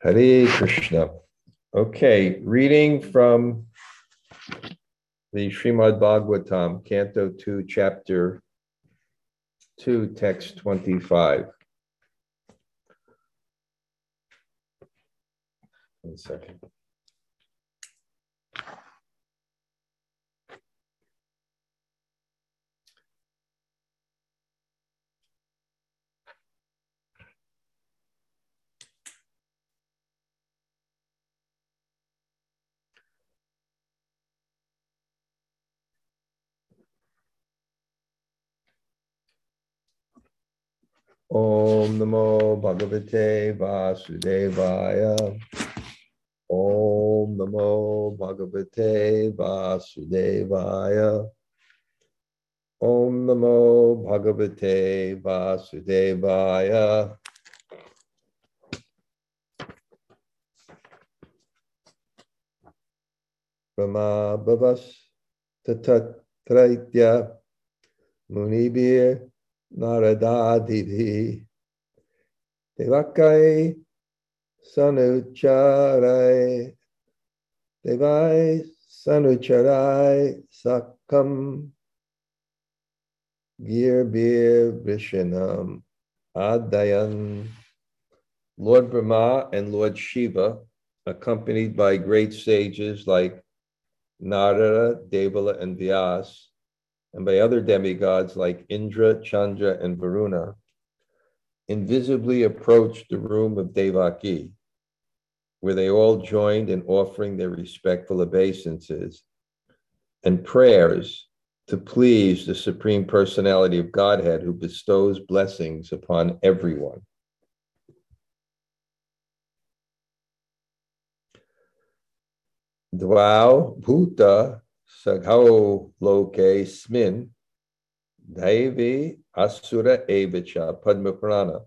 Hare Krishna. Okay, reading from the Srimad Bhagavatam, Canto 2, Chapter 2, Text 25. One second. Om Namo Bhagavate Vasudevaya. Om Namo Bhagavate Vasudevaya. Om Namo Bhagavate Vasudevaya. Brahma Bhavas Tatatraitya Munibir Naradadidhi Devakai Sanucharai. Devai Sanucharai Sakam Gir Bir Vishanam Adayan. Lord Brahma and Lord Shiva, accompanied by great sages like Narada, Devala, and Vyas, and by other demigods like Indra, Chandra, and Varuna, invisibly approached the room of Devaki, where they all joined in offering their respectful obeisances and prayers to please the Supreme Personality of Godhead who bestows blessings upon everyone. Dvau Bhuta Saghao Loke Smin Daivi Asura Evicha Padmapurana.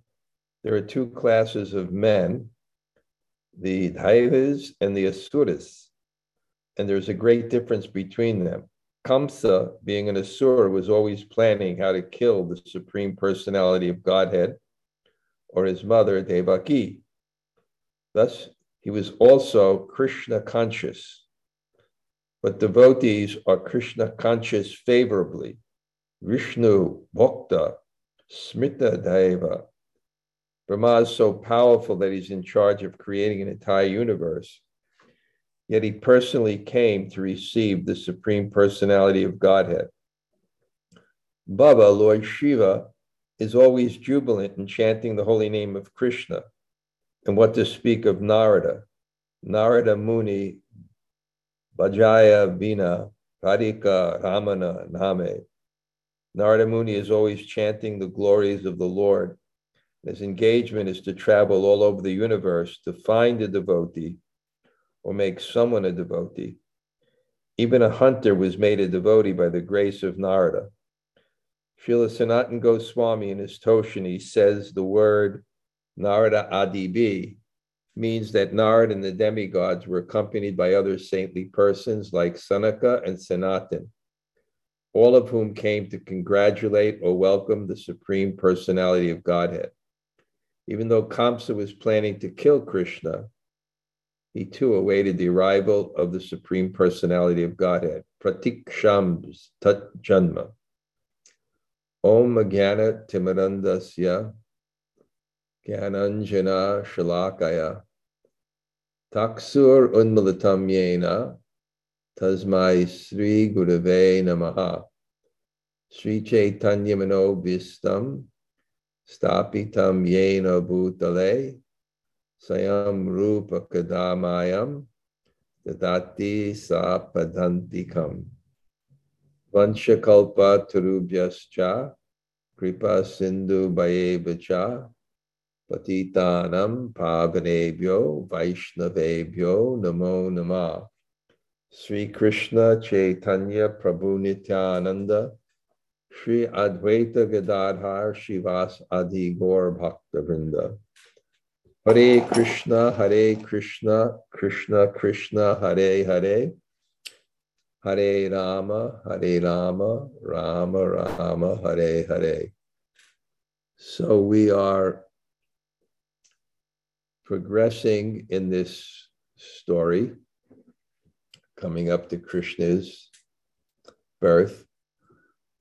There are two classes of men, the Daivas and the Asuras, and there's a great difference between them. Kamsa, being an Asura, was always planning how to kill the Supreme Personality of Godhead or his mother, Devaki. Thus, he was also Krishna conscious. But devotees are Krishna conscious favorably. Vishnu, Bhakta, Smita Deva. Brahma is so powerful that he's in charge of creating an entire universe. Yet he personally came to receive the Supreme Personality of Godhead. Baba, Lord Shiva, is always jubilant in chanting the holy name of Krishna. And what to speak of Narada? Narada Muni, Bajaya Vina, Radhika Ramana Name. Narada Muni is always chanting the glories of the Lord. His engagement is to travel all over the universe to find a devotee or make someone a devotee. Even a hunter was made a devotee by the grace of Narada. Srila Sanatan Goswami in his Toshini says the word Narada Adibi means that Narad and the demigods were accompanied by other saintly persons like Sanaka and Sanatan, all of whom came to congratulate or welcome the Supreme Personality of Godhead. Even though Kamsa was planning to kill Krishna, he too awaited the arrival of the Supreme Personality of Godhead, Pratikshams Tat Janma. Om Jnana Timarandasya Gyananjana Shalakaya. Taksur Unmalatam Yena. Tasmai Sri Gurave Namaha. Sri Chaitanya Mano Vistam Stapitam Yena Bhutale. Sayam Rupa Kadamayam. Dadati Sapadantikam Vanshakalpa Turubhyascha. Kripa Sindhu Bayevacha Patitanam Pavanebhyo Vaishnavebhyo Namo Nama Sri Krishna Chaitanya Prabhu Nityananda Sri Advaita Gadadhar Shivas Adi Gaur Bhakta Vrinda Hare Krishna Hare Krishna Krishna Krishna Hare Hare Hare Rama Hare Rama Rama Rama Hare Hare So we are progressing in this story, coming up to Krishna's birth,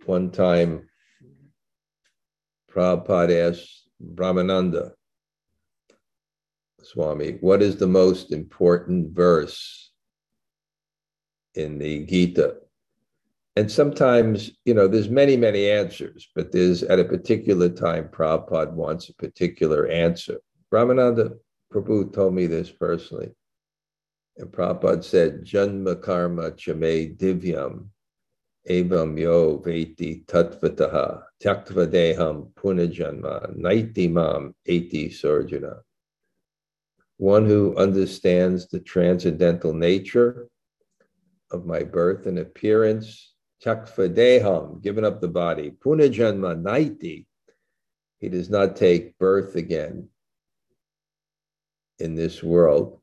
one time Prabhupada asked Brahmananda Swami, what is the most important verse in the Gita? And sometimes, you know, there's many, many answers, but there's at a particular time, Prabhupada wants a particular answer. Brahmananda Prabhu told me this personally. And Prabhupada said, Janma karma chame divyam evam yo veti tatvataha tyaktva deham punajanma naiti mam eti sarjana. One who understands the transcendental nature of my birth and appearance, tyaktva deham, giving up the body, punajanma naiti, he does not take birth again in this world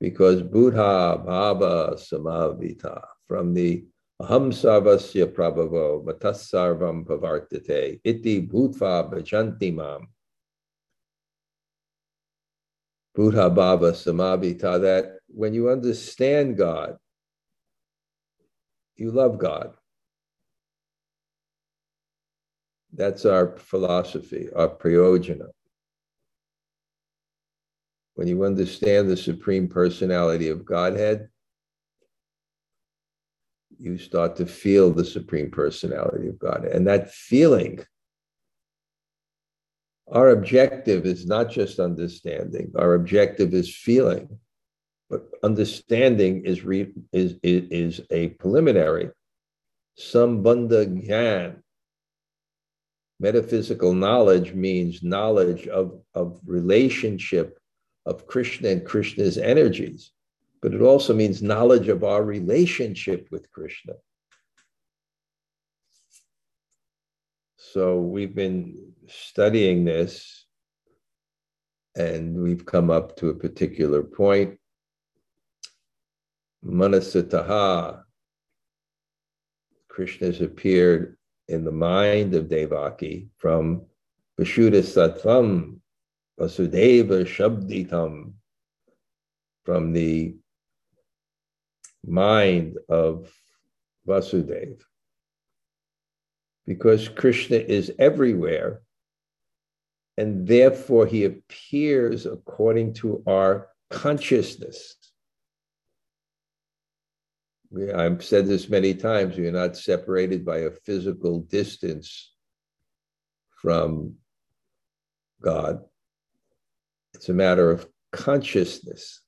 because Buddha Bhava Samavita from the Aham Sarvasya Prabhavo Matasarvam Pavartate Iti Bhutva Bhajanti Mam Buddha Bhava Samavita that when you understand God, you love God. That's our philosophy, our prayojana when you understand the Supreme Personality of Godhead, you start to feel the Supreme Personality of Godhead. And that feeling, our objective is not just understanding, our objective is feeling. But understanding is, re, is, is, is a preliminary. Sambandha Gyan. Metaphysical knowledge means knowledge of, of relationship of Krishna and Krishna's energies, but it also means knowledge of our relationship with Krishna. So we've been studying this and we've come up to a particular point. Manasataha, Krishna has appeared in the mind of Devaki from Vashuddha Sattvam Vasudeva Shabditam from the mind of Vasudeva. Because Krishna is everywhere, and therefore he appears according to our consciousness. I've said this many times we are not separated by a physical distance from God. It's a matter of consciousness.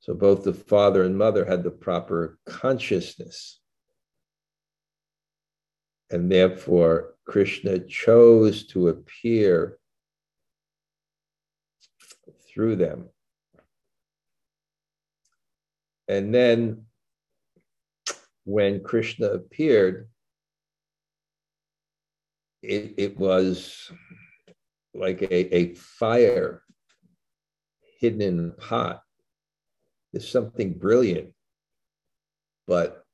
So both the father and mother had the proper consciousness. And therefore, Krishna chose to appear through them. And then, when Krishna appeared, it, it was like a, a fire hidden in a pot. There's something brilliant, but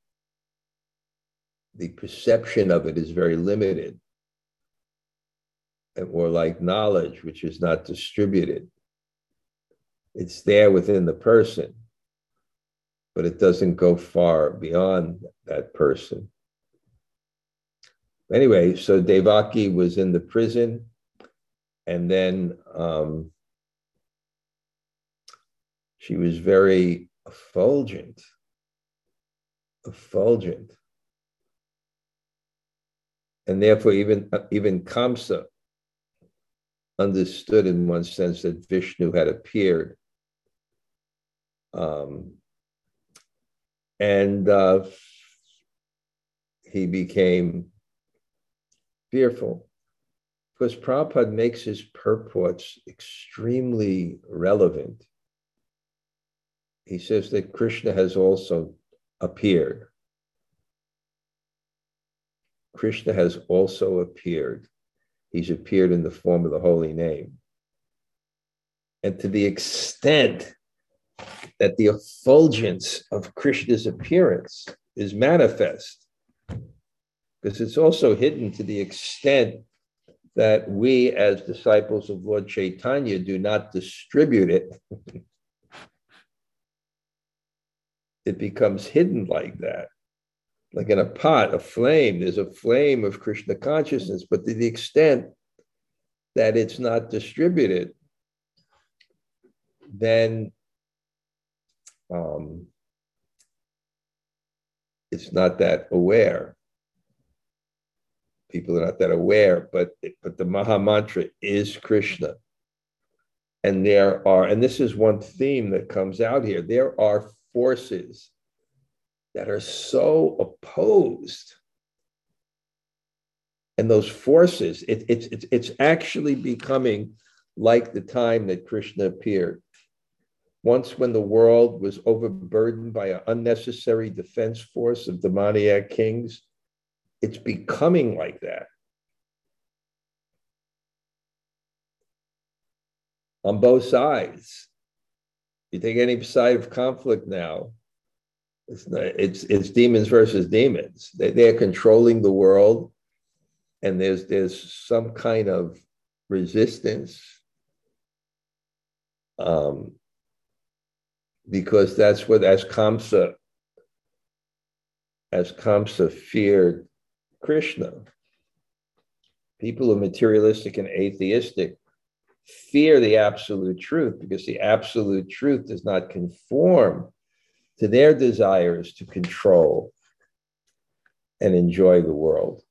the perception of it is very limited. More like knowledge, which is not distributed. It's there within the person, but it doesn't go far beyond that person. Anyway, so Devaki was in the prison and then um, she was very effulgent, effulgent. And therefore, even, even Kamsa understood in one sense that Vishnu had appeared. Um, and uh, he became fearful because Prabhupada makes his purports extremely relevant. He says that Krishna has also appeared. Krishna has also appeared. He's appeared in the form of the holy name. And to the extent that the effulgence of Krishna's appearance is manifest, because it's also hidden to the extent that we, as disciples of Lord Chaitanya, do not distribute it. it becomes hidden like that. Like in a pot, a flame, there's a flame of Krishna consciousness, but to the extent that it's not distributed, then um, it's not that aware. People are not that aware, but but the Maha Mantra is Krishna. And there are, and this is one theme that comes out here. There are forces that are so opposed. And those forces, it, it's, it's, it's actually becoming like the time that Krishna appeared. Once, when the world was overburdened by an unnecessary defense force of demoniac kings, it's becoming like that. On both sides. You take any side of conflict now, it's, not, it's, it's demons versus demons. They, they're controlling the world, and there's, there's some kind of resistance um, because that's what, as Kamsa, as Kamsa feared Krishna, people who are materialistic and atheistic fear the absolute truth because the absolute truth does not conform to their desires to control and enjoy the world.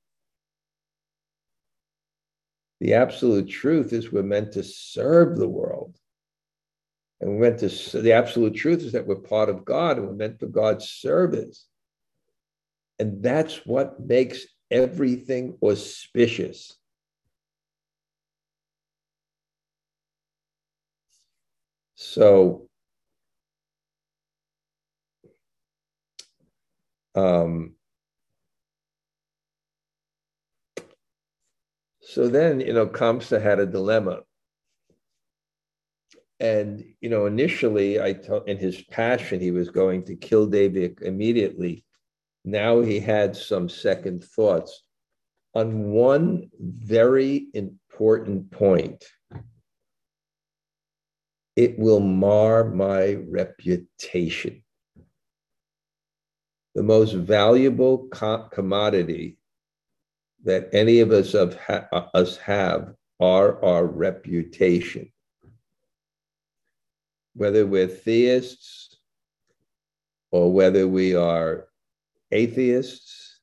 The absolute truth is we're meant to serve the world. And we're meant to, the absolute truth is that we're part of God and we're meant for God's service. And that's what makes everything auspicious. So, um, so then, you know, Kamsa had a dilemma. And, you know, initially, I told in his passion, he was going to kill Devaki immediately. Now he had some second thoughts on one very important point it will mar my reputation. The most valuable co- commodity that any of us, of ha- uh, us have are our reputation. Whether we're theists or whether we are atheists,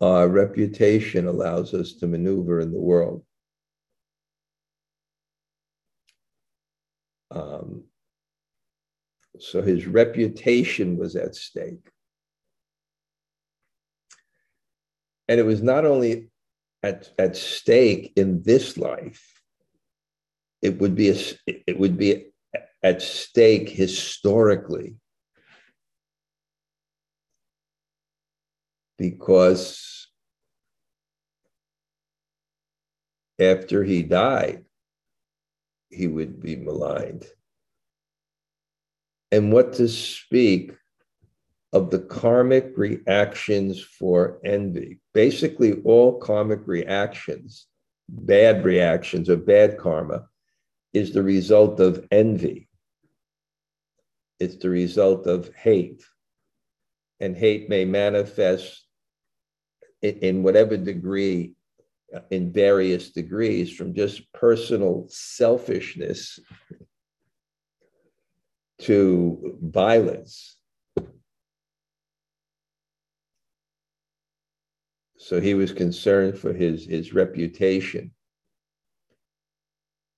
our reputation allows us to maneuver in the world. Um, so his reputation was at stake. And it was not only at, at stake in this life, it would be a, it would be at stake historically. Because after he died, he would be maligned. And what to speak of the karmic reactions for envy. Basically, all karmic reactions, bad reactions or bad karma, is the result of envy. It's the result of hate. And hate may manifest in, whatever degree in various degrees from just personal selfishness to violence. So he was concerned for his, his reputation.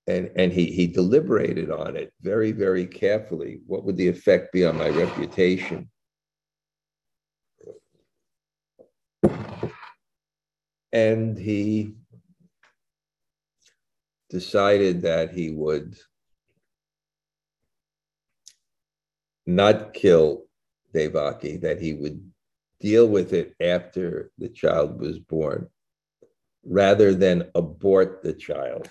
And, and he, he deliberated on it very, very carefully. What would the effect be on my reputation? And he decided that he would not kill Devaki, that he would deal with it after the child was born, rather than abort the child.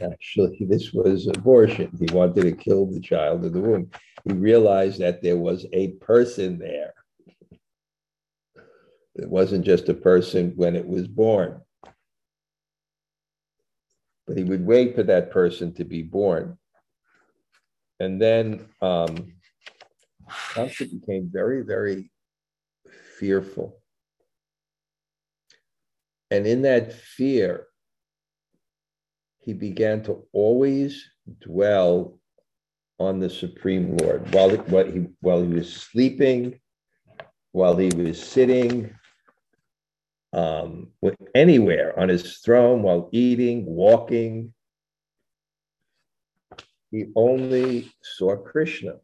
Actually, this was abortion. He wanted to kill the child in the womb. He realized that there was a person there It wasn't just a person when it was born. But he would wait for that person to be born. And then um, Kamsa became very, very fearful. And in that fear, he began to always dwell on the Supreme Lord while, while, he, while he was sleeping, while he was sitting, um, anywhere on his throne, while eating, walking. He only saw Krishna.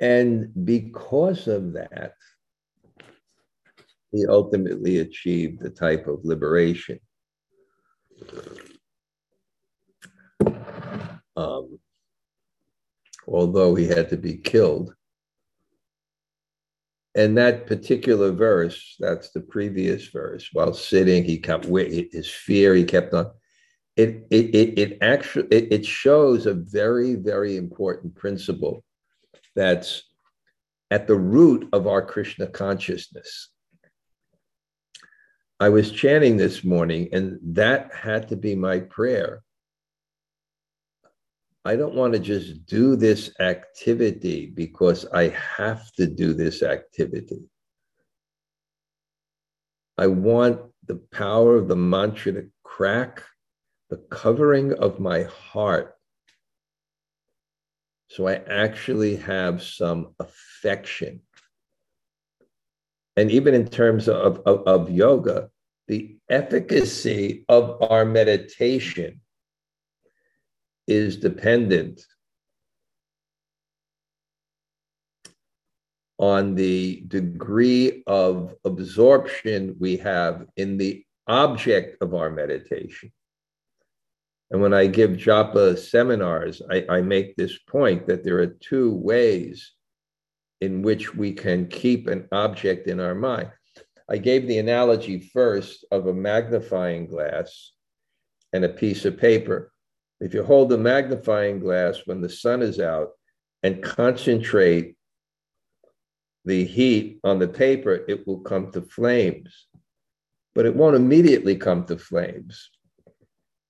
And because of that, he ultimately achieved the type of liberation. Um, although he had to be killed. And that particular verse, that's the previous verse, while sitting, he kept his fear, he kept on. It, it, it, it actually it, it shows a very, very important principle that's at the root of our Krishna consciousness. I was chanting this morning, and that had to be my prayer. I don't want to just do this activity because I have to do this activity. I want the power of the mantra to crack the covering of my heart so I actually have some affection. And even in terms of, of, of yoga, the efficacy of our meditation is dependent on the degree of absorption we have in the object of our meditation. And when I give japa seminars, I, I, make this point that there are two ways in which we can keep an object in our mind. I gave the analogy first of a magnifying glass and a piece of paper. If you hold the magnifying glass when the sun is out and concentrate the heat on the paper, it will come to flames, but it won't immediately come to flames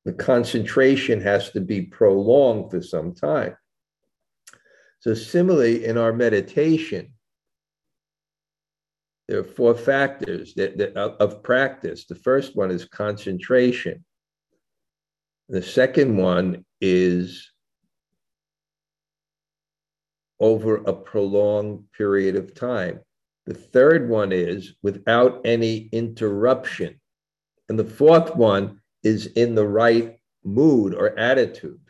the concentration has to be prolonged for some time. So, similarly, in our meditation, there are four factors that, that, of practice. The first one is concentration. The second one is over a prolonged period of time. The third one is without any interruption. And the fourth one is in the right mood or attitude.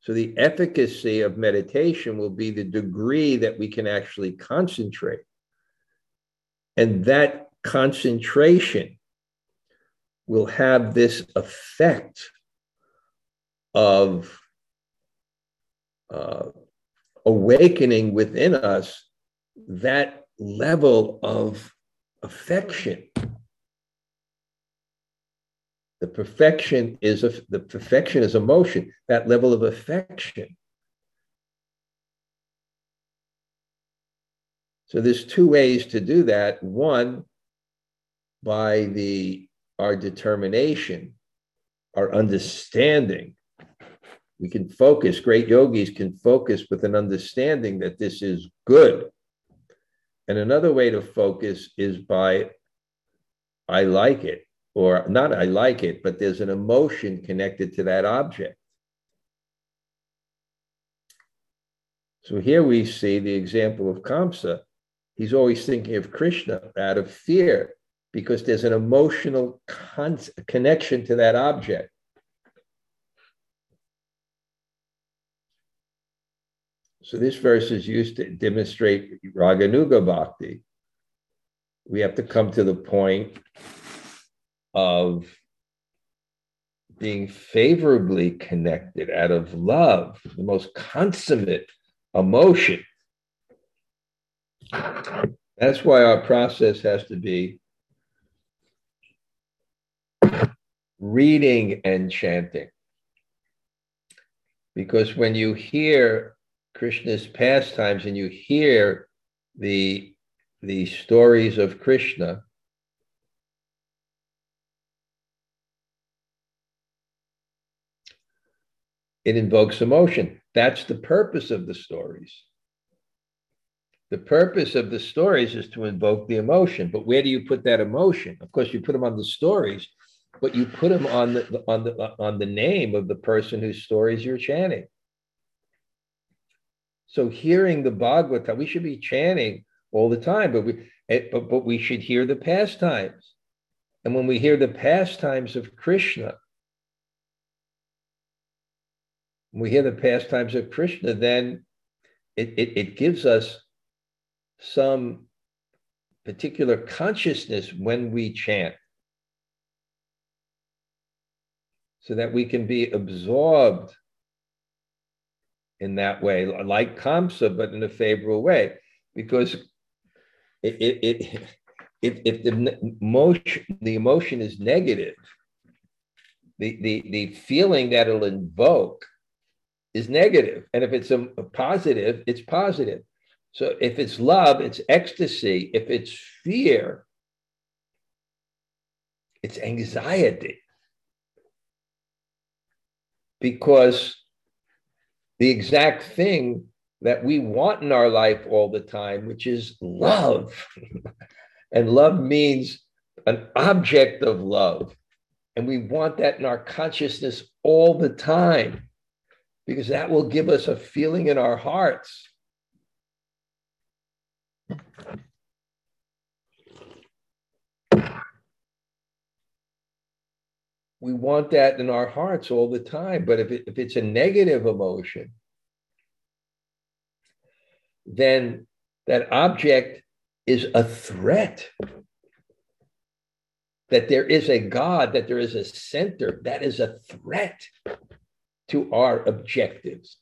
So, the efficacy of meditation will be the degree that we can actually concentrate. And that concentration will have this effect of uh, awakening within us that level of affection the perfection is a, the perfection is emotion, that level of affection. So there's two ways to do that. One, by the our determination, our understanding. We can focus, great yogis can focus with an understanding that this is good. And another way to focus is by I like it or not I like it, but there's an emotion connected to that object. So here we see the example of Kamsa. He's always thinking of Krishna out of fear because there's an emotional con- connection to that object. So this verse is used to demonstrate Raganuga Bhakti. We have to come to the point of being favorably connected out of love, the most consummate emotion. That's why our process has to be reading and chanting. Because when you hear Krishna's pastimes and you hear the the stories of Krishna, it invokes emotion. That's the purpose of the stories. The purpose of the stories is to invoke the emotion. But where do you put that emotion? Of course, you put them on the stories, but you put them on the on the on the name of the person whose stories you're chanting. So hearing the Bhagavata, we should be chanting all the time, but we but, but we should hear the pastimes. And when we hear the pastimes of Krishna, we hear the pastimes of Krishna, then it, it, it gives us some particular consciousness when we chant so that we can be absorbed in that way, like Kamsa, but in a favorable way. Because it, it, it if, if the emotion, the emotion is negative, the, the, the feeling that it'll invoke is negative. And if it's a, a positive, it's positive. So if it's love, it's ecstasy. If it's fear, it's anxiety. Because the exact thing that we want in our life all the time, which is love. and love means an object of love. And we want that in our consciousness all the time because that will give us a feeling in our hearts. We want that in our hearts all the time. But if, it, if it's a negative emotion, then that object is a threat. That there is a God, that there is a center, that is a threat to our objectives.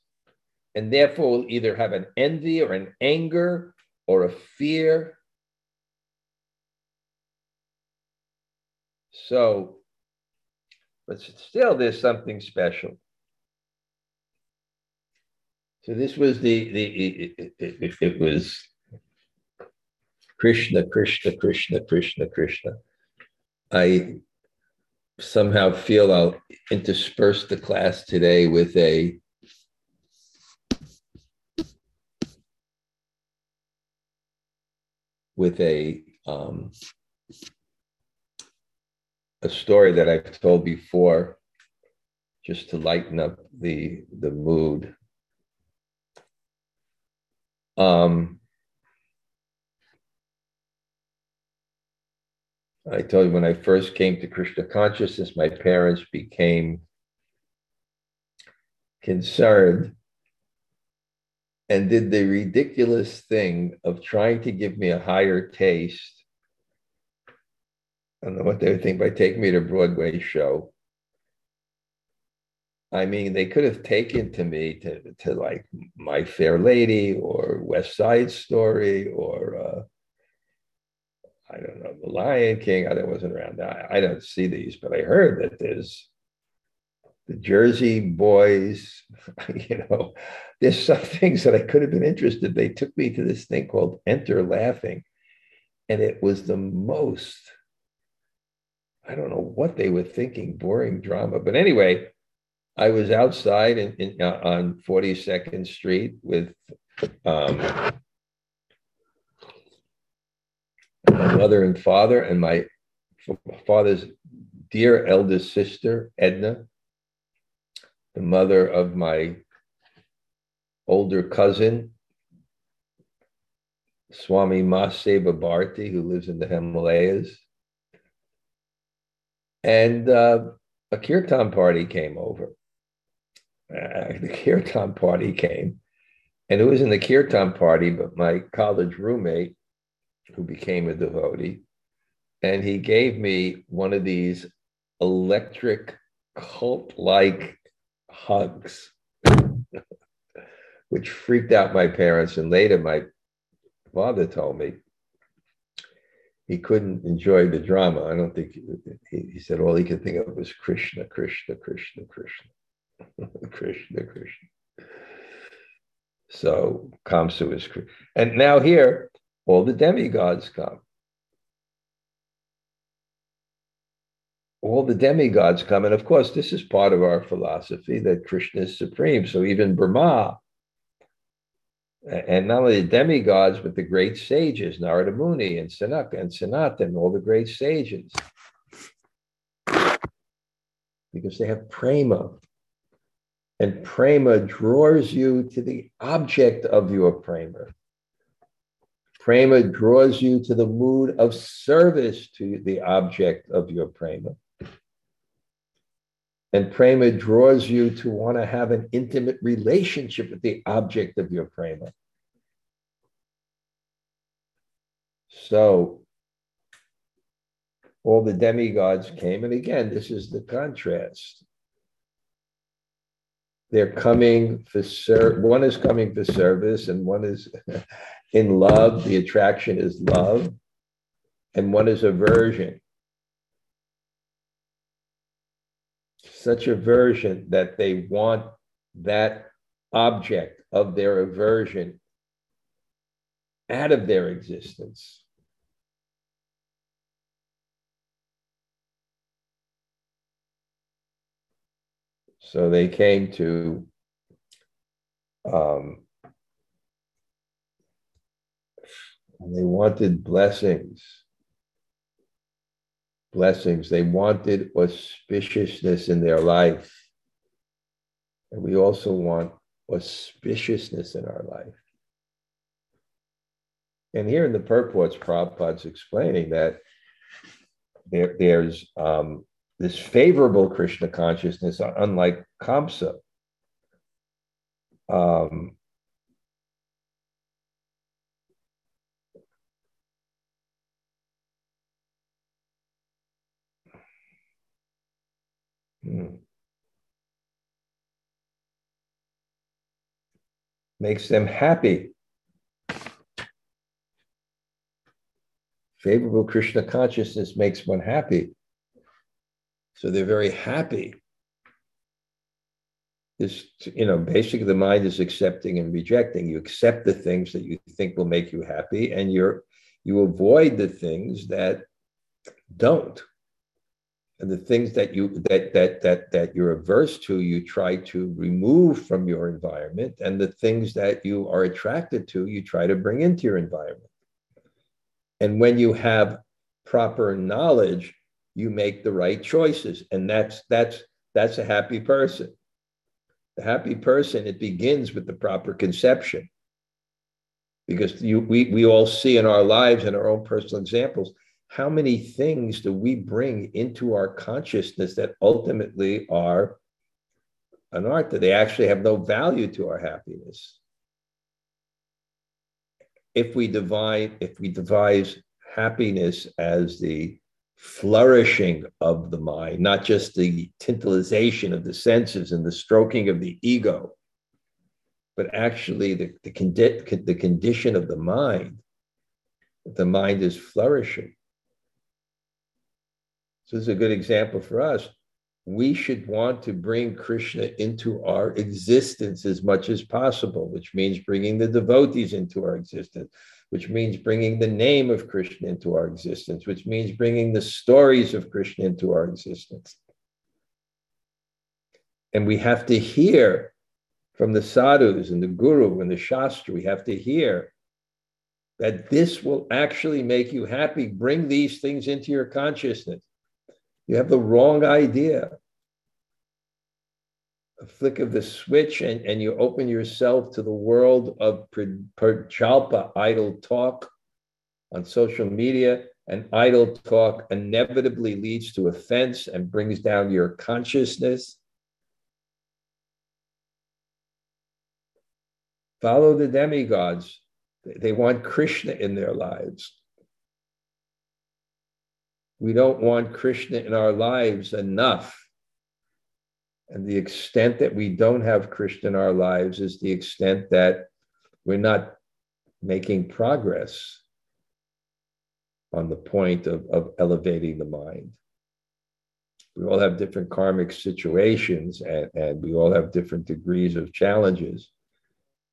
And therefore, we'll either have an envy or an anger or a fear. So, but still, there's something special. So this was the the it, it, it, was Krishna, Krishna, Krishna, Krishna, Krishna. I somehow feel I'll intersperse the class today with a with a um, a story that I've told before, just to lighten up the the mood. Um, I told you when I first came to Krishna consciousness, my parents became concerned and did the ridiculous thing of trying to give me a higher taste. I don't know what they would think by taking me to a Broadway show. I mean, they could have taken to me to, to like My Fair Lady or West Side Story or uh, I don't know, The Lion King. I wasn't around. I, I don't see these, but I heard that there's the Jersey Boys. You know, there's some things that I could have been interested. They took me to this thing called Enter Laughing, and it was the most. I don't know what they were thinking, boring drama. But anyway, I was outside in, in uh, on 42nd Street with um, my mother and father, and my father's dear eldest sister, Edna, the mother of my older cousin, Swami Maseba Bharti, who lives in the Himalayas. And uh, a kirtan party came over uh, the kirtan party came, and it was in the kirtan party, but my college roommate, who became a devotee, and he gave me one of these electric cult-like hugs, which freaked out my parents. And later, my father told me he couldn't enjoy the drama. I don't think he, he said all he could think of was Krishna, Krishna, Krishna, Krishna. Krishna, Krishna. So Kamsa is, and now here, all the demigods come. all the demigods come. And of course, this is part of our philosophy that Krishna is supreme. So even Brahma, and not only the demigods, but the great sages, Narada Muni and Sanaka and Sanat and all the great sages, because they have prema. And prema draws you to the object of your prema. Prema draws you to the mood of service to the object of your prema. And prema draws you to want to have an intimate relationship with the object of your prema. So all the demigods came, and again, this is the contrast. They're coming for ser- one is coming for service, and one is in love. The attraction is love, and one is aversion. Such aversion that they want that object of their aversion out of their existence. So they came to um, they wanted blessings blessings. They wanted auspiciousness in their life. And we also want auspiciousness in our life. And here in the purports, Prabhupada's explaining that there, there's um, this favorable Krishna consciousness, unlike Kamsa. Um, Hmm. Makes them happy. Favorable Krishna consciousness makes one happy. So they're very happy. This, you know, basically the mind is accepting and rejecting. You accept the things that you think will make you happy, and you're you avoid the things that don't and the things that you that that that that you're averse to you try to remove from your environment. And the things that you are attracted to you try to bring into your environment. And when you have proper knowledge you make the right choices. And that's that's that's a happy person. The happy person it begins with the proper conception. Because you we, we all see in our lives and our own personal examples how many things do we bring into our consciousness that ultimately are anartha? They actually have no value to our happiness. If we divide, if we devise happiness as the flourishing of the mind, not just the tantalization of the senses and the stroking of the ego, but actually the, the, condi- the condition of the mind, the mind is flourishing. So this is a good example for us. We should want to bring Krishna into our existence as much as possible, which means bringing the devotees into our existence, which means bringing the name of Krishna into our existence, which means bringing the stories of Krishna into our existence. And we have to hear from the sadhus and the guru and the shastra, we have to hear that this will actually make you happy. Bring these things into your consciousness. You have the wrong idea. A flick of the switch, and, and you open yourself to the world of prajalpa, idle talk on social media. And idle talk inevitably leads to offense and brings down your consciousness. Follow the demigods. They want Krishna in their lives. We don't want Krishna in our lives enough. And the extent that we don't have Krishna in our lives is the extent that we're not making progress on the point of, of elevating the mind. We all have different karmic situations and, and we all have different degrees of challenges.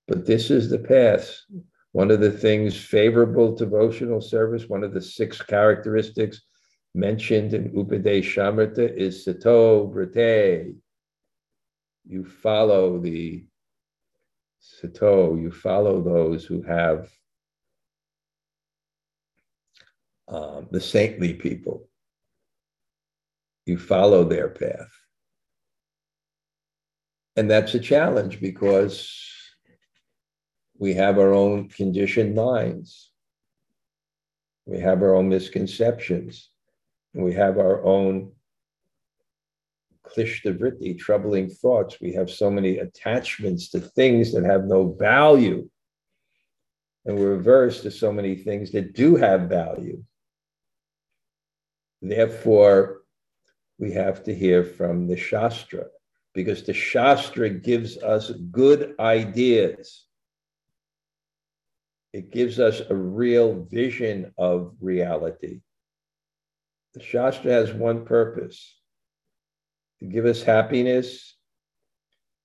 But this is the path. One of the things favorable devotional service, one of the six characteristics mentioned in Upadeshamrita is Sato Vritte. You follow the Sato, you follow those who have um, the saintly people. You follow their path. And that's a challenge because we have our own conditioned minds. We have our own misconceptions. We have our own klishtavriti, troubling thoughts. We have so many attachments to things that have no value. And we're averse to so many things that do have value. Therefore, we have to hear from the Shastra because the Shastra gives us good ideas. It gives us a real vision of reality. The Shastra has one purpose to give us happiness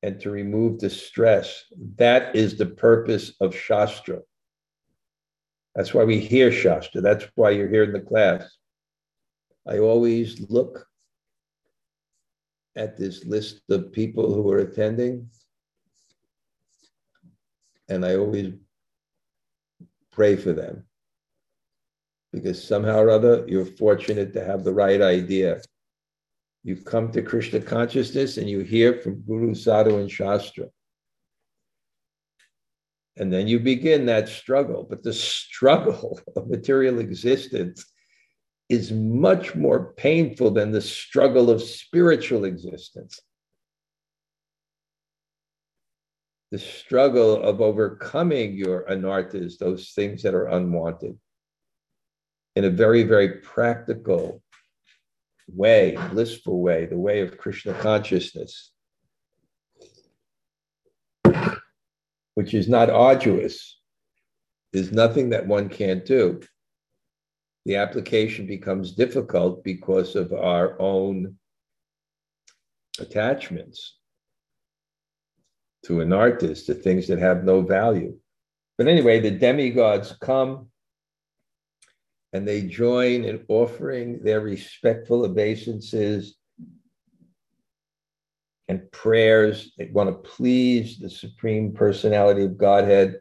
and to remove distress. That is the purpose of Shastra. That's why we hear Shastra. That's why you're here in the class. I always look at this list of people who are attending, and I always pray for them because somehow or other you're fortunate to have the right idea. You come to Krishna consciousness and you hear from Guru, Sadhu, and Shastra. And then you begin that struggle. But the struggle of material existence is much more painful than the struggle of spiritual existence. The struggle of overcoming your anarthas, those things that are unwanted, in a very, very practical way, blissful way, the way of Krishna consciousness, which is not arduous. There's nothing that one can't do the application becomes difficult because of our own attachments to anarthas, to things that have no value. But anyway, the demigods come and they join in offering their respectful obeisances and prayers. They want to please the Supreme Personality of Godhead.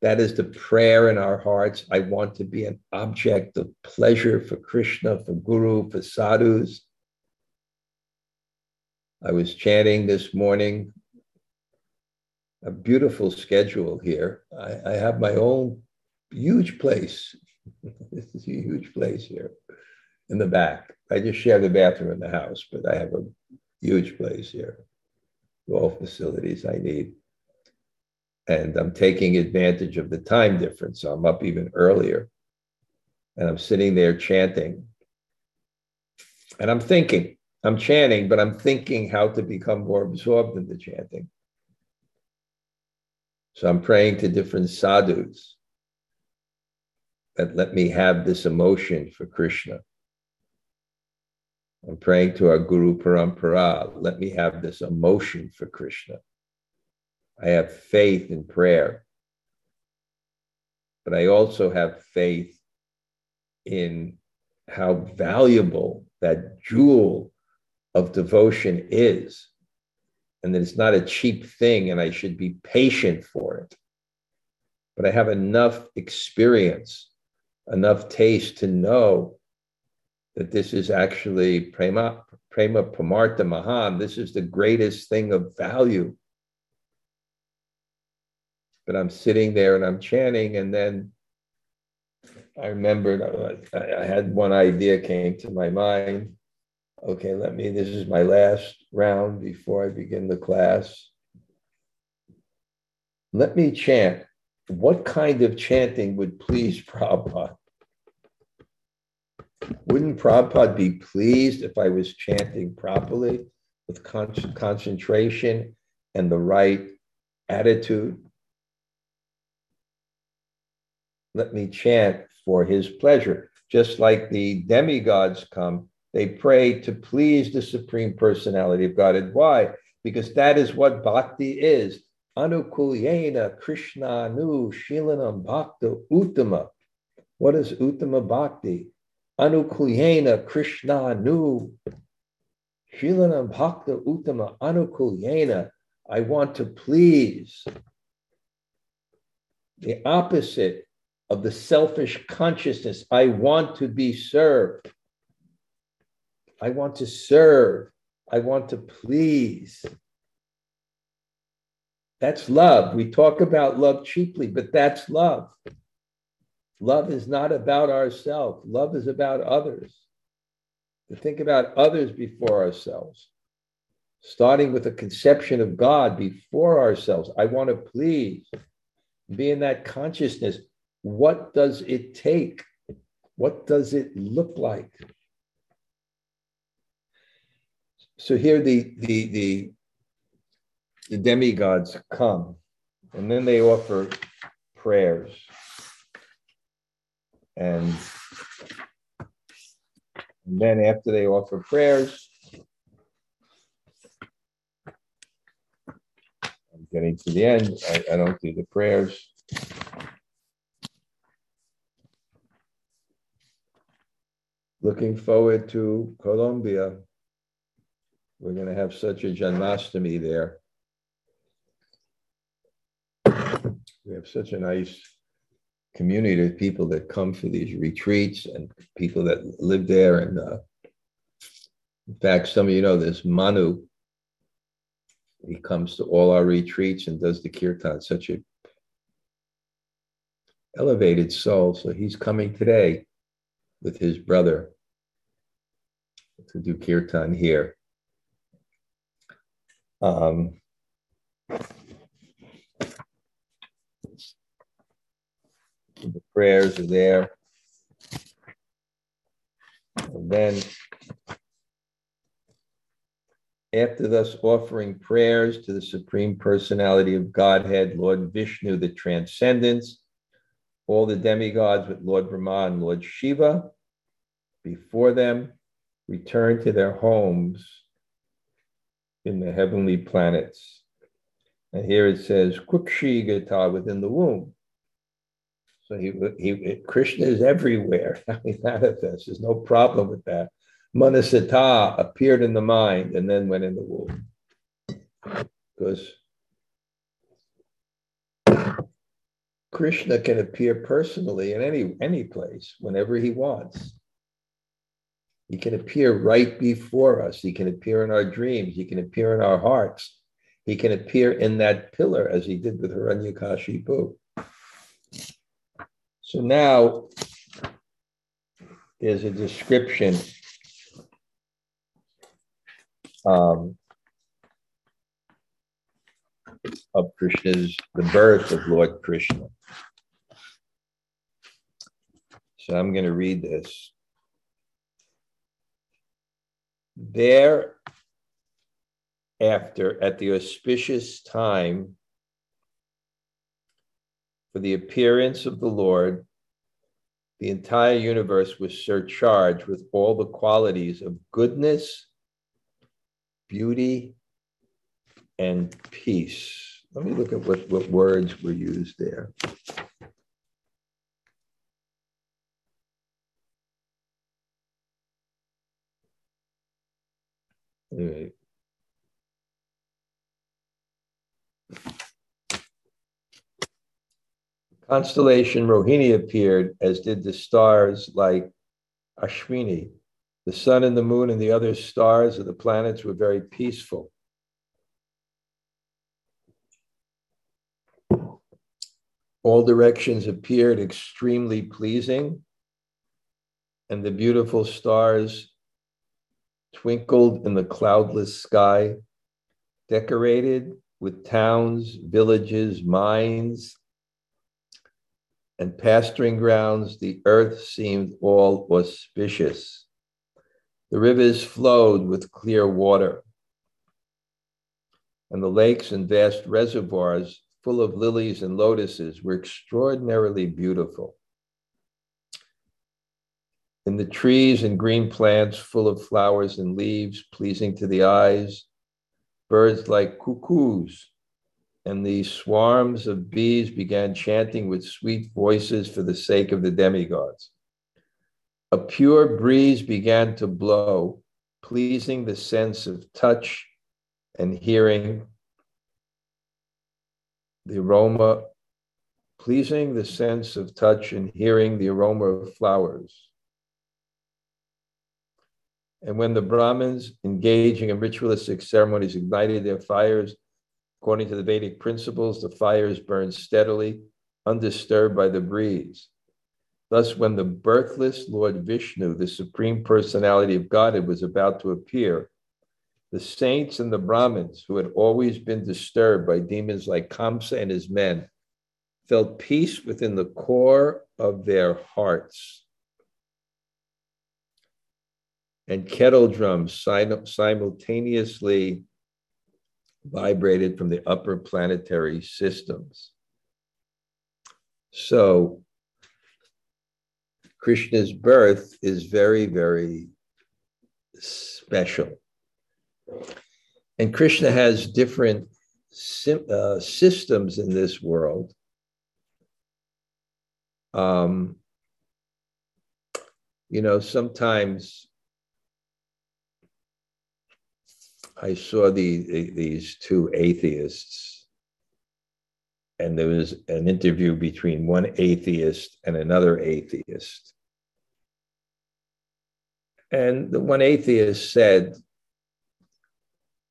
That is the prayer in our hearts. I want to be an object of pleasure for Krishna, for Guru, for sadhus. I was chanting this morning, a beautiful schedule here. I, I have my own huge place. this is a huge place here in the back. I just share the bathroom in the house, but I have a huge place here, all facilities I need and I'm taking advantage of the time difference. So I'm up even earlier. And I'm sitting there chanting. And I'm thinking, I'm chanting, but I'm thinking how to become more absorbed in the chanting. So I'm praying to different sadhus that let me have this emotion for Krishna. I'm praying to our Guru Parampara, let me have this emotion for Krishna. I have faith in prayer, but I also have faith in how valuable that jewel of devotion is, and that it's not a cheap thing, and I should be patient for it. But I have enough experience, enough taste to know that this is actually prema, prema pramartha mahan. This is the greatest thing of value but I'm sitting there and I'm chanting, and then I remembered I, I had one idea came to my mind. Okay, let me. This is my last round before I begin the class. Let me chant. What kind of chanting would please Prabhupada? Wouldn't Prabhupada be pleased if I was chanting properly with con- concentration and the right attitude? let me chant for his pleasure. Just like the demigods come, they pray to please the Supreme Personality of Godhead. Why? Because that is what bhakti is. Anukulyena Krishna Nu Shilanam Bhakta Uttama. What is Uttama Bhakti? Anukulyena Krishna Nu Shilanam Bhakta Uttama Anukulyena. I want to please. The opposite of the selfish consciousness. I want to be served. I want to serve. I want to please. That's love. We talk about love cheaply, but that's love. Love is not about ourselves, love is about others. To think about others before ourselves, starting with a conception of God before ourselves. I want to please, be in that consciousness. What does it take? What does it look like? So here the the the the demigods come and then they offer prayers. And, and then after they offer prayers, I'm getting to the end. I, I don't do the prayers. Looking forward to Colombia. We're going to have such a Janmashtami there. we have such a nice community of people that come for these retreats and people that live there. And uh, in fact, some of you know this Manu. He comes to all our retreats and does the kirtan. Such a elevated soul. So he's coming today with his brother to do kirtan here. Um, prayers are there. And then after thus offering prayers to the Supreme Personality of Godhead, Lord Vishnu, the Transcendence, all the demigods with Lord Brahma and Lord Shiva before them return to their homes in the heavenly planets. And here it says, Kukshi Gata within the womb. So he, he Krishna is everywhere. he manifests. There's no problem with that. Manasita appeared in the mind and then went in the womb. Because Krishna can appear personally in any any place whenever he wants. He can appear right before us. He can appear in our dreams. He can appear in our hearts. He can appear in that pillar as he did with Hiranyakashipu. So now there's a description um, of Krishna's, the birth of Lord Krishna. So I'm going to read this. There, after, at the auspicious time for the appearance of the Lord, the entire universe was surcharged with all the qualities of goodness, beauty, and peace. Let me look at what, what words were used there. Anyway, constellation Rohini appeared, as did the stars like Ashwini. The sun and the moon and the other stars of the planets were very peaceful. All directions appeared extremely pleasing, and the beautiful stars twinkled in the cloudless sky, decorated with towns, villages, mines, and pasturing grounds, the earth seemed all auspicious. The rivers flowed with clear water, and the lakes and vast reservoirs full of lilies and lotuses were extraordinarily beautiful. In the trees and green plants full of flowers and leaves, pleasing to the eyes, birds like cuckoos and the swarms of bees began chanting with sweet voices for the sake of the demigods. A pure breeze began to blow, pleasing the sense of touch and hearing, the aroma, pleasing the sense of touch and hearing the aroma of flowers. And when the Brahmins engaging in ritualistic ceremonies ignited their fires, according to the Vedic principles, the fires burned steadily, undisturbed by the breeze. Thus, when the birthless Lord Vishnu, the Supreme Personality of Godhead, was about to appear, the saints and the Brahmins, who had always been disturbed by demons like Kamsa and his men, felt peace within the core of their hearts. And kettle drums simultaneously vibrated from the upper planetary systems. So, Krishna's birth is very, very special. And Krishna has different uh, systems in this world. Um, you know, sometimes I saw the, the, these two atheists, and there was an interview between one atheist and another atheist. And the one atheist said,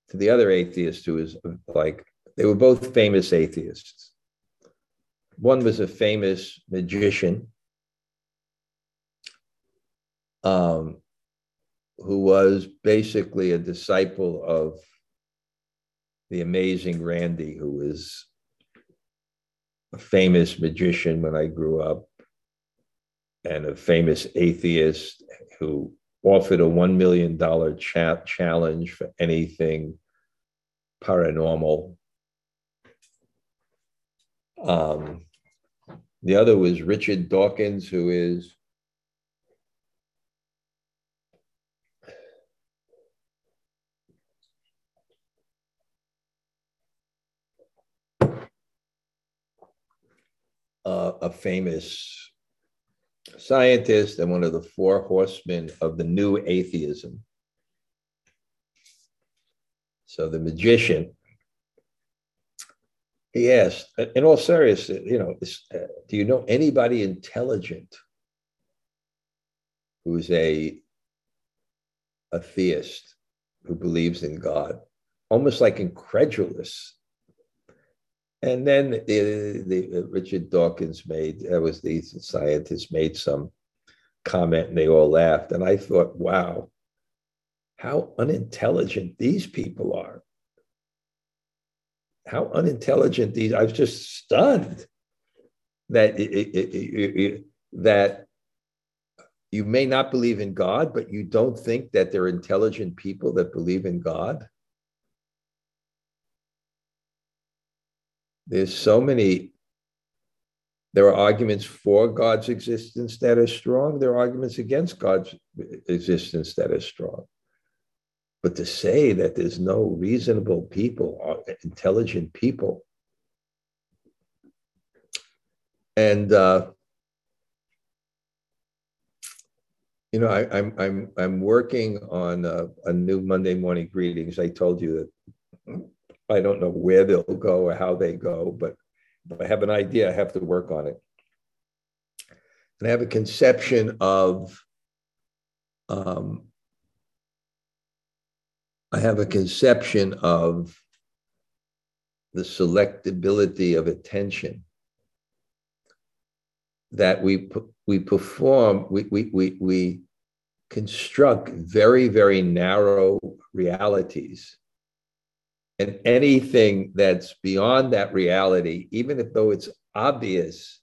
to the other atheist who was like, they were both famous atheists. One was a famous magician um, who was basically a disciple of the amazing Randi, who was a famous magician when I grew up and a famous atheist who offered a $1 million cha- challenge for anything paranormal. Um, the other was Richard Dawkins, who is uh, a famous scientist and one of the four horsemen of the new atheism. So the magician, he asked, in all seriousness, you know, uh, do you know anybody intelligent who's a, a theist who believes in God? Almost like incredulous. And then the, the Richard Dawkins made, that was the scientist, made some comment and they all laughed. And I thought, wow, how unintelligent these people are. How unintelligent these, I was just stunned that, it, it, it, that you may not believe in God, but you don't think that they're intelligent people that believe in God. There's so many, there are arguments for God's existence that are strong, there are arguments against God's existence that are strong. But to say that there's no reasonable people, uh, intelligent people, and uh, you know, I, am I'm, I'm I'm working on a, a, new Monday morning greetings. I told you that I don't know where they'll go or how they go, but if I have an idea, I have to work on it. And I have a conception of um, I have a conception of the selectability of attention that we we perform we we we, we construct very very narrow realities and anything that's beyond that reality even if though it's obvious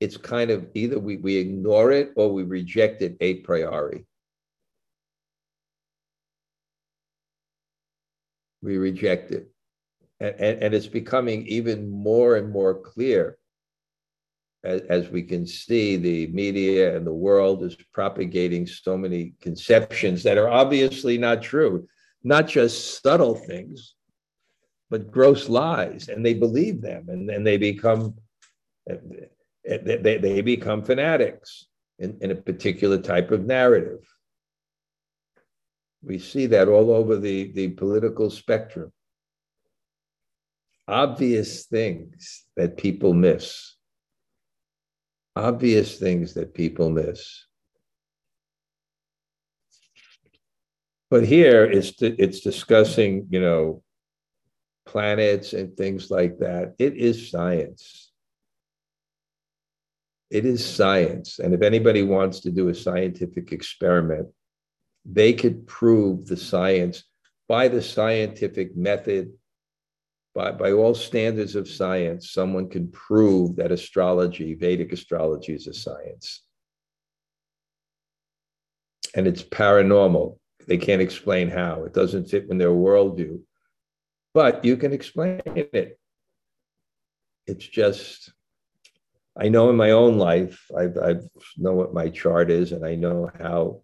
it's kind of either we, we ignore it or we reject it a priori we reject it. And, and, and it's becoming even more and more clear as, as we can see the media and the world is propagating so many conceptions that are obviously not true, not just subtle things, but gross lies, and they believe them, and then they become they, they become fanatics in, in a particular type of narrative. We see that all over the, the political spectrum. Obvious things that people miss. Obvious things that people miss. But here it's, it's discussing, you know, planets and things like that. It is science. It is science. And if anybody wants to do a scientific experiment, they could prove the science by the scientific method, by, by all standards of science, someone can prove that astrology, Vedic astrology, is a science. And it's paranormal. They can't explain how. It doesn't fit in their worldview. But you can explain it. It's just, I know in my own life, I I know what my chart is, and I know how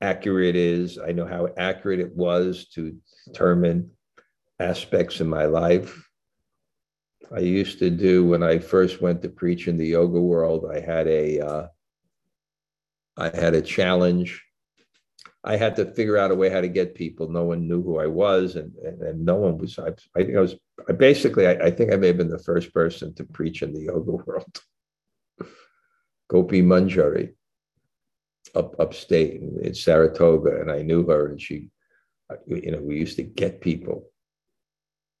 accurate it is. I know how accurate it was to determine aspects in my life. I used to do when I first went to preach in the yoga world. I had a uh, I had a challenge. I had to figure out a way how to get people. No one knew who I was, and and, and no one was. I, I think I was I basically. I, I think I may have been the first person to preach in the yoga world. Gopi Manjari up upstate in, in Saratoga, and I knew her, and she, uh, you know, we used to get people.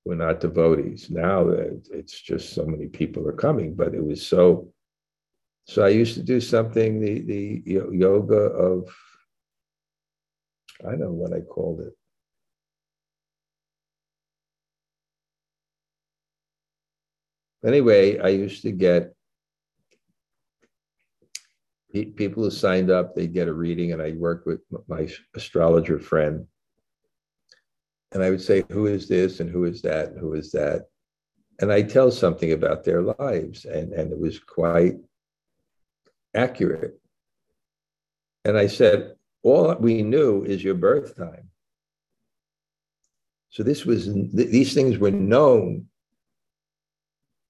We're not devotees now. Uh, it's just so many people are coming, but it was so. So I used to do something the the yoga of. I don't know what I called it. Anyway, I used to get people who signed up, they'd get a reading, and I worked with my astrologer friend. And I would say, Who is this? And who is that? And who is that? And I tell something about their lives. And, and it was quite accurate. And I said, All we knew is your birth time. So this was, these things were known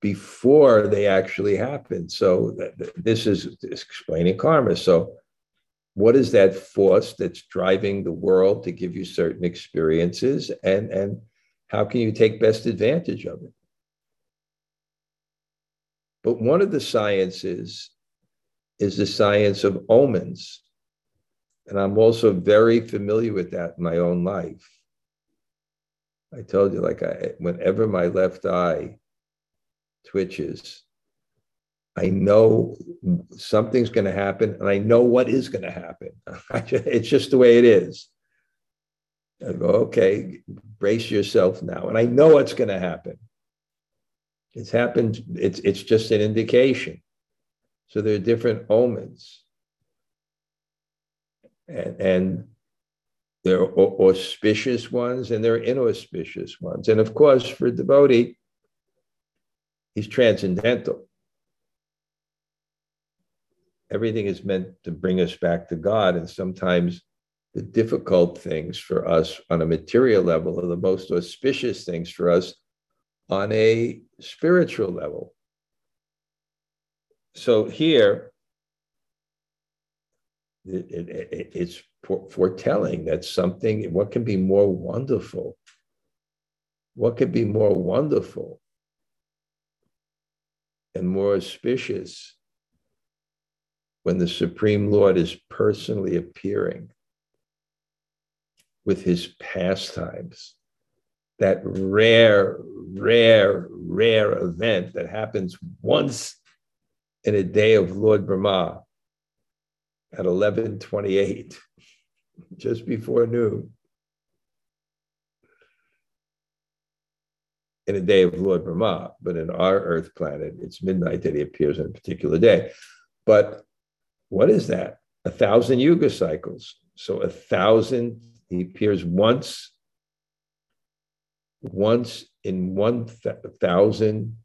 before they actually happened. So this is explaining karma. So what is that force that's driving the world to give you certain experiences and and how can you take best advantage of it? But one of the sciences is the science of omens. And I'm also very familiar with that in my own life. I told you, like, I, whenever my left eye twitches. I know something's going to happen, and I know what is going to happen. it's just the way it is. I go, okay, brace yourself now. And I know what's going to happen. It's happened, it's, it's just an indication. So there are different omens. And, and there are auspicious ones and there are inauspicious ones. And of course, for a devotee, He's transcendental. Everything is meant to bring us back to God. And sometimes the difficult things for us on a material level are the most auspicious things for us on a spiritual level. So here, it, it, it's foretelling that something, what can be more wonderful? What could be more wonderful and more auspicious when the Supreme Lord is personally appearing with his pastimes. That rare, rare, rare event that happens once in a day of Lord Brahma at 1128, just before noon. in a day of Lord Brahma, but in our Earth planet, it's midnight that he appears on a particular day. But what is that? A thousand yuga cycles. So a thousand, he appears once, once in one th- thousand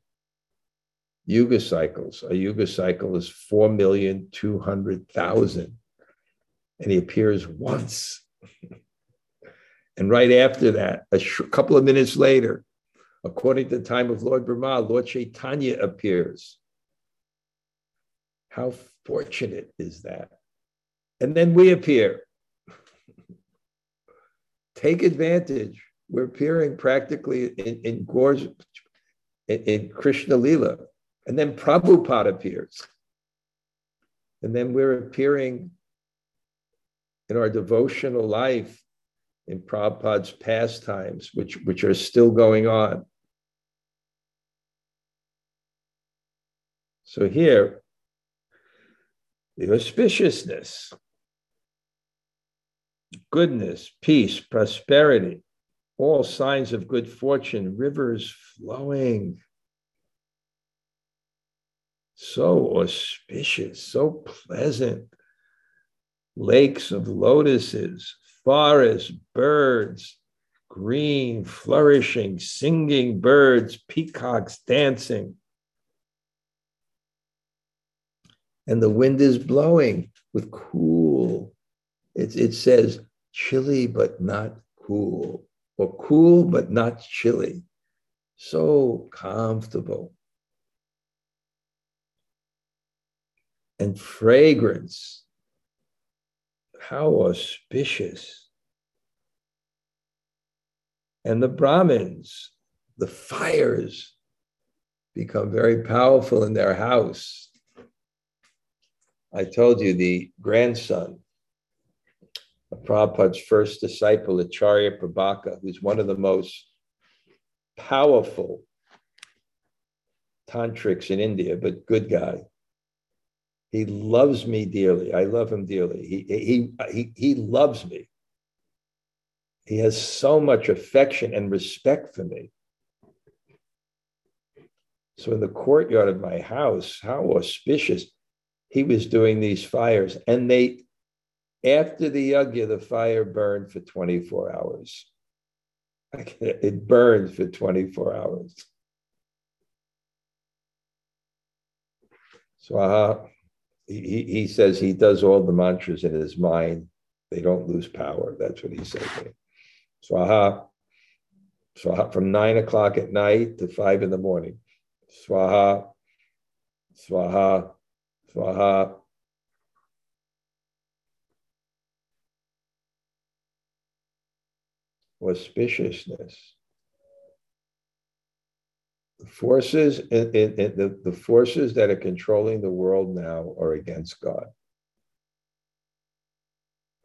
yuga cycles. A yuga cycle is 4,200,000. And he appears once. and right after that, a sh- couple of minutes later, According to the time of Lord Brahma, Lord Chaitanya appears. How fortunate is that? And then we appear. Take advantage. We're appearing practically in, in in, in Krishna Lila. And then Prabhupada appears. And then we're appearing in our devotional life in Prabhupada's pastimes, which, which are still going on. So here, the auspiciousness, goodness, peace, prosperity, all signs of good fortune, rivers flowing. So auspicious, so pleasant. Lakes of lotuses, forests, birds, green, flourishing, singing birds, peacocks dancing. And the wind is blowing with cool. It, it says chilly but not cool, or cool but not chilly. So comfortable. And fragrance how auspicious. And the Brahmins, the fires, become very powerful in their house. I told you the grandson of Prabhupada's first disciple, Acharya Prabhakar, who's one of the most powerful tantrics in India, but good guy. He loves me dearly. I love him dearly. He, he, he, he loves me. He has so much affection and respect for me. So, in the courtyard of my house, how auspicious he was doing these fires. And they, after the yagya, the fire burned for 24 hours. It burned for 24 hours. Swaha uh-huh. He, he says he does all the mantras in his mind. They don't lose power. That's what he me. Swaha. Swaha from nine o'clock at night to five in the morning. Swaha. Swaha. Swaha. Auspiciousness forces in, in, in the, the forces that are controlling the world now are against God.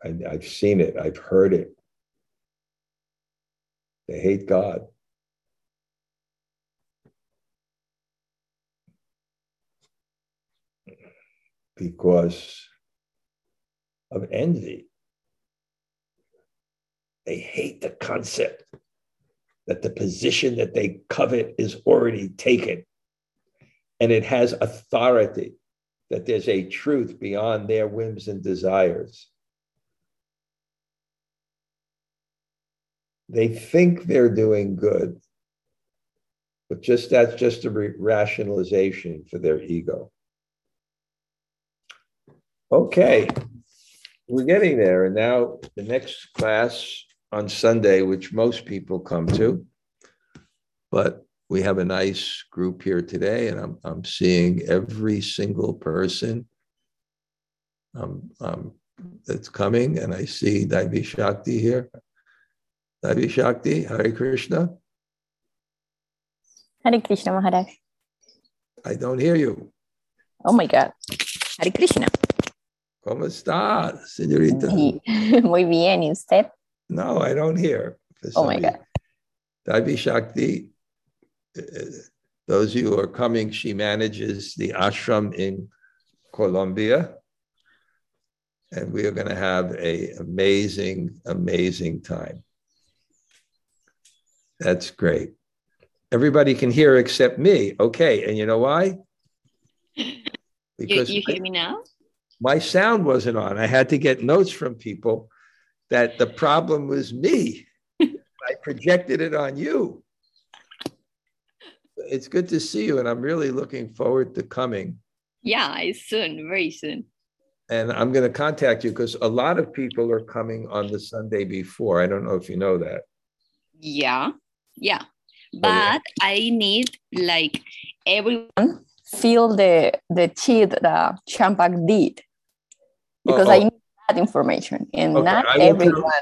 I, I've seen it, I've heard it. They hate God. Because of envy. They hate the concept that the position that they covet is already taken and it has authority, that there's a truth beyond their whims and desires. They think they're doing good, but just that's just a rationalization for their ego. Okay, we're getting there. And now the next class on Sunday, which most people come to. But we have a nice group here today, and I'm, I'm seeing every single person um, um, that's coming. And I see Devi Shakti here. Devi Shakti, Hare Krishna. Hare Krishna Maharaj. I don't hear you. Oh my God. Hare Krishna. ¿Cómo está, señorita? Muy bien, ¿y usted? No, I don't hear. Oh my God. Devi Shakti, uh, those of you who are coming, she manages the ashram in Colombia. And we are going to have a amazing, amazing time. That's great. Everybody can hear except me. Okay. And you know why? Because you, you hear me now? My sound wasn't on. I had to get notes from people that the problem was me. I projected it on you. It's good to see you, and I'm really looking forward to coming. Yeah, it's soon, very soon. And I'm going to contact you because a lot of people are coming on the Sunday before. I don't know if you know that. Yeah, yeah. Oh, but I need like everyone feel the the cheat that Champak did because Oh, I oh. that information and Okay, not I will tell- everyone.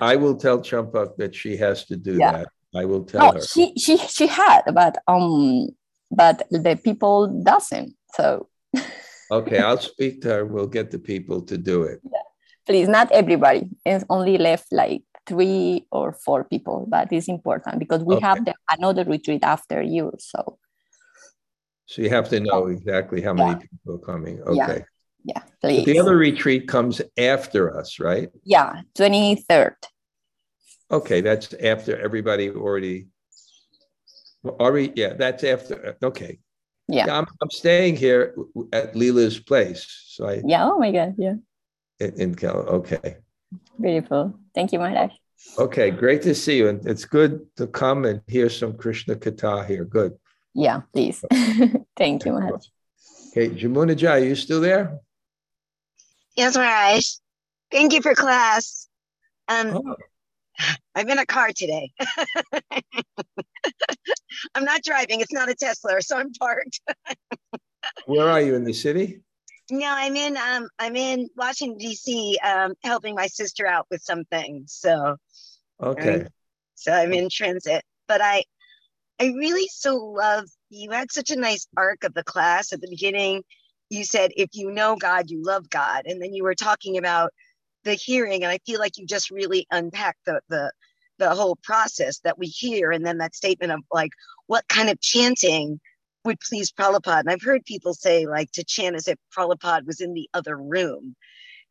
I, will tell Champak that she has to do Yeah. that. I will tell No, her. she she she had, but um, but the people doesn't. So Okay, I'll speak to her. We'll get the people to do it. please, not everybody. It's only left like three or four people, but it's important because we Okay. have the, another retreat after you. So So you have to know exactly how many people are coming. Yeah. Okay. Yeah, But please. the other retreat comes after us, right? yeah, twenty third. Okay, that's after everybody already. Already, yeah, that's after. Okay. Yeah. I'm, I'm staying here at Leela's place. So I Yeah. Oh my God. Yeah. in, in Cal. Okay. Beautiful. Thank you, Maharaj. Okay, great to see you. And it's good to come and hear some Krishna Katha here. Good. Yeah, please. Thank you, Maharaj. Okay, Jamuna Jai, you still there? Yes, Raj. Thank you for class. Um, Oh, I'm in a car today. I'm not driving. It's not a Tesla, so I'm parked. where are you in the city? No, I'm in um I'm in Washington D.C. Um, helping my sister out with some things. So Okay. so I'm in transit. But I I really so love you had such a nice arc of the class at the beginning. You said if you know God, you love God. And then you were talking about the hearing, and I feel like you just really unpacked the the the whole process that we hear, and then that statement of like what kind of chanting would please Prabhupada. And I've heard people say like to chant as if Prabhupada was in the other room.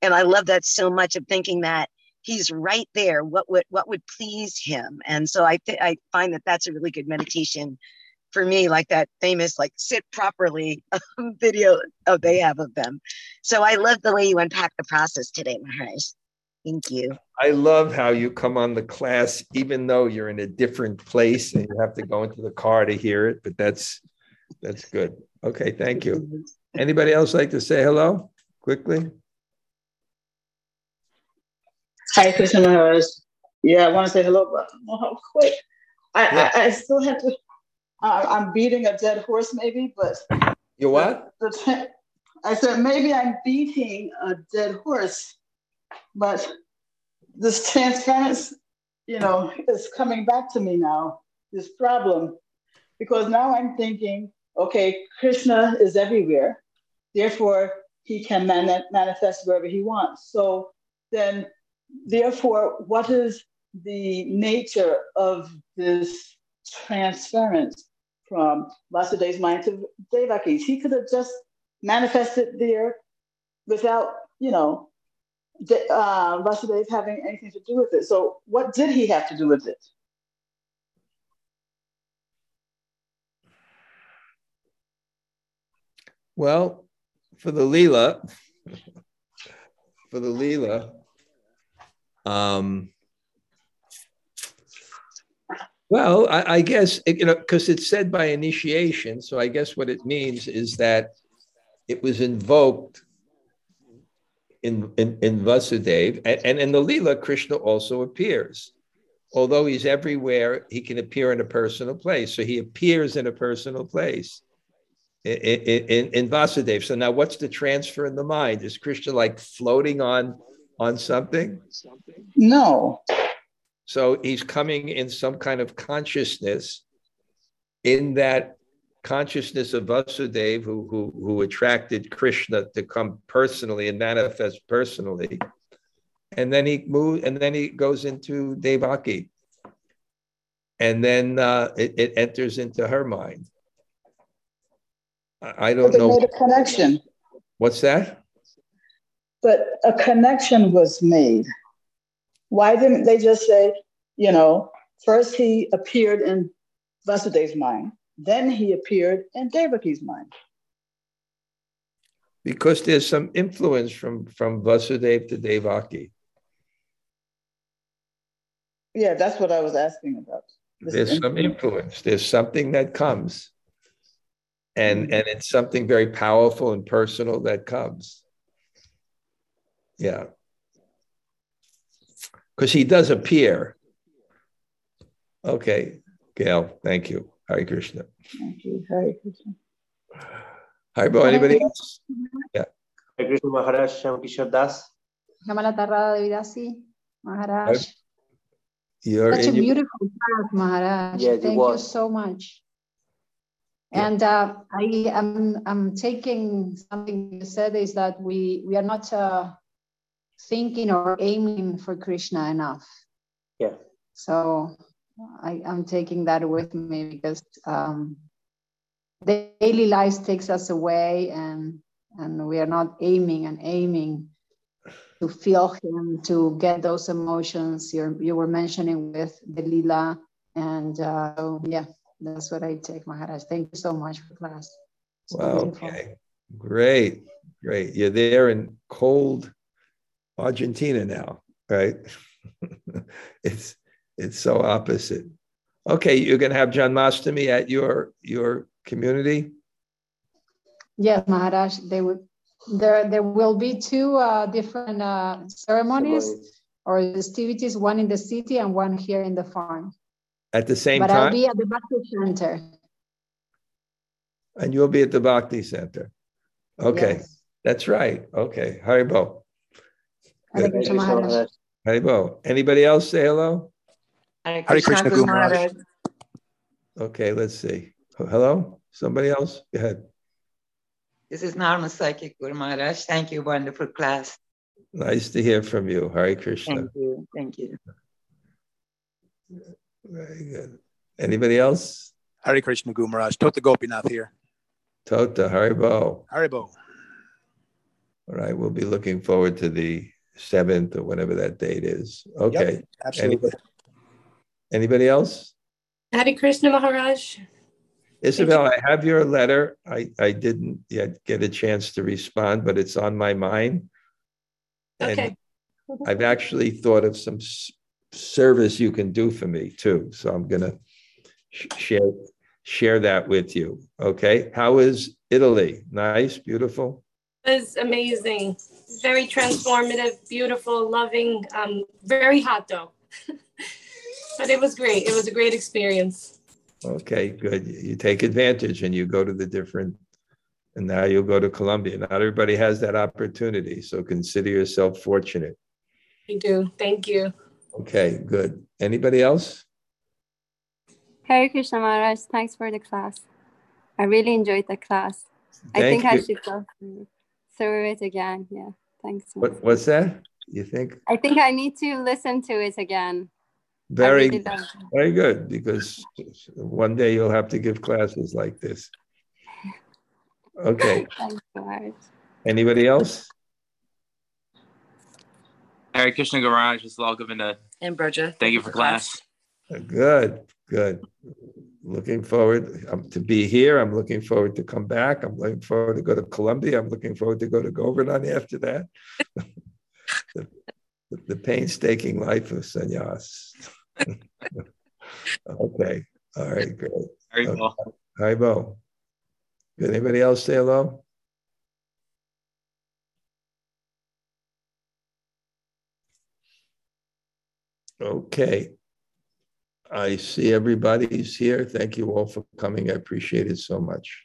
And I love that so much of thinking that he's right there what would what would please him and so i th- i find that that's a really good meditation for me like that famous like sit properly um, video oh, they have of them so i love the way you unpack the process today maharaj thank you I love how you come on the class, even though you're in a different place and you have to go into the car to hear it, but that's that's good. Okay, thank you. Anybody else like to say hello quickly? Hi, Krishna Maharaj. Yeah, I want to say hello, but how quick. I, Yeah. I, I still have to. Uh, I'm beating a dead horse, maybe, but You what? the tra- I said maybe I'm beating a dead horse, but this transference, you know, is coming back to me now. This problem, because now I'm thinking, okay, Krishna is everywhere, therefore he can mani- manifest wherever he wants. So then, therefore, what is the nature of this transference from Vasudev's mind to Devaki's? He could have just manifested there without, you know, uh, Vasudev having anything to do with it. So, what did he have to do with it? Well, for the Leela, for the Leela, um, well, I, I guess it, you know because it's said by initiation, so I guess what it means is that it was invoked in in, in Vasudev, and, and in the Leela, Krishna also appears. Although he's everywhere, he can appear in a personal place. So he appears in a personal place in, in, in Vasudev. So now what's the transfer in the mind? Is Krishna like floating on on something? No. So he's coming in some kind of consciousness in that consciousness of Vasudev who, who, who attracted Krishna to come personally and manifest personally. And then he moves, and then he goes into Devaki. And then uh, it, it enters into her mind. I I don't they know. made a connection. What's that? But a connection was made. Why didn't they just say, you know, first he appeared in Vasudev's mind, then he appeared in Devaki's mind? Because there's some influence from, from Vasudev to Devaki. Yeah, that's what I was asking about. This There's some influence. There's something that comes. And, Mhm. and it's something very powerful and personal that comes. Yeah. Because he does appear. Okay. Gail. Thank you. Hare Krishna. Thank you. Hare Krishna. Haribol, anybody else? Yeah. Hare Krishna Maharaj, Shyam Kishore Das. Kamala Tarrada Devidasi, Maharaj. You're Such a your, beautiful class, Maharaj. Yes, it Thank you so much. Yeah. And uh, I am I'm taking something you said is that we we are not uh, thinking or aiming for Krishna enough. Yeah. So I, I'm taking that with me because um, daily life takes us away and and we are not aiming and aiming to feel him, to get those emotions you're, you were mentioning with the lila. And uh, yeah, that's what I take, Maharaj. Thank you so much for class. It's wow, beautiful. okay. Great, great. You're there in cold Argentina now, right? it's it's so opposite. Okay, you're gonna have John Janmashtami at your your community. Yes, Maharaj. They would. There, there will be two uh, different uh, ceremonies or festivities. One in the city and one here in the farm. At the same but I'll be at the Bhakti Center. and you'll be at the Bhakti Center. Okay, Yes. that's right. Okay, Haribol. Hare Good. Krishna, Krishna Maharaj. Maharaj. Haribol. Anybody else say hello? Hare Hare Krishna, Guru Guru Maharaj. Okay, let's see. Hello? Somebody else? Go ahead. This is Narma Psychic Guru Maharaj. Thank you. Wonderful class. Nice to hear from you. Hare Krishna. Thank you. Thank you. Very good. Anybody else? Hare Krishna, Guru Maharaj. Tota Gopinath here. Tota, Haribol. Haribol. All right, we'll be looking forward to the seventh or whatever that date is. Okay. Absolutely. Anybody, anybody else? Hare Krishna Maharaj. Isabel, I have your letter. I, I didn't yet get a chance to respond, but it's on my mind. And Okay. I've actually thought of some s- service you can do for me too. So I'm gonna sh- share share that with you. Okay. How is Italy? Nice, beautiful. It was amazing. Very transformative, beautiful, loving, um, very hot though. but it was great. It was a great experience. Okay, good. You you take advantage and you go to the different, and now you'll go to Colombia. Not everybody has that opportunity. So consider yourself fortunate. I do. Thank you. Okay, good. Anybody else? Hare Krishna Maharaj, thanks for the class. I really enjoyed the class. Thank I Thank think I should go through, through it again. Yeah, thanks. What, what's that? You think? I think I need to listen to it again. Very, really very good, because one day you'll have to give classes like this. Okay, Thanks, Maharaj. anybody else? Hare Krishna Garage is Lal Govinda. And Broja. Thank you for class. Good, good. Looking forward um, to be here. I'm looking forward to come back. I'm looking forward to go to Colombia. I'm looking forward to go to Govardhan after that. the, the painstaking life of sannyas. okay, all right, great. Very Okay. well. Hi, Bo. Did anybody else say hello? Okay. I see everybody's here. Thank you all for coming. I appreciate it so much.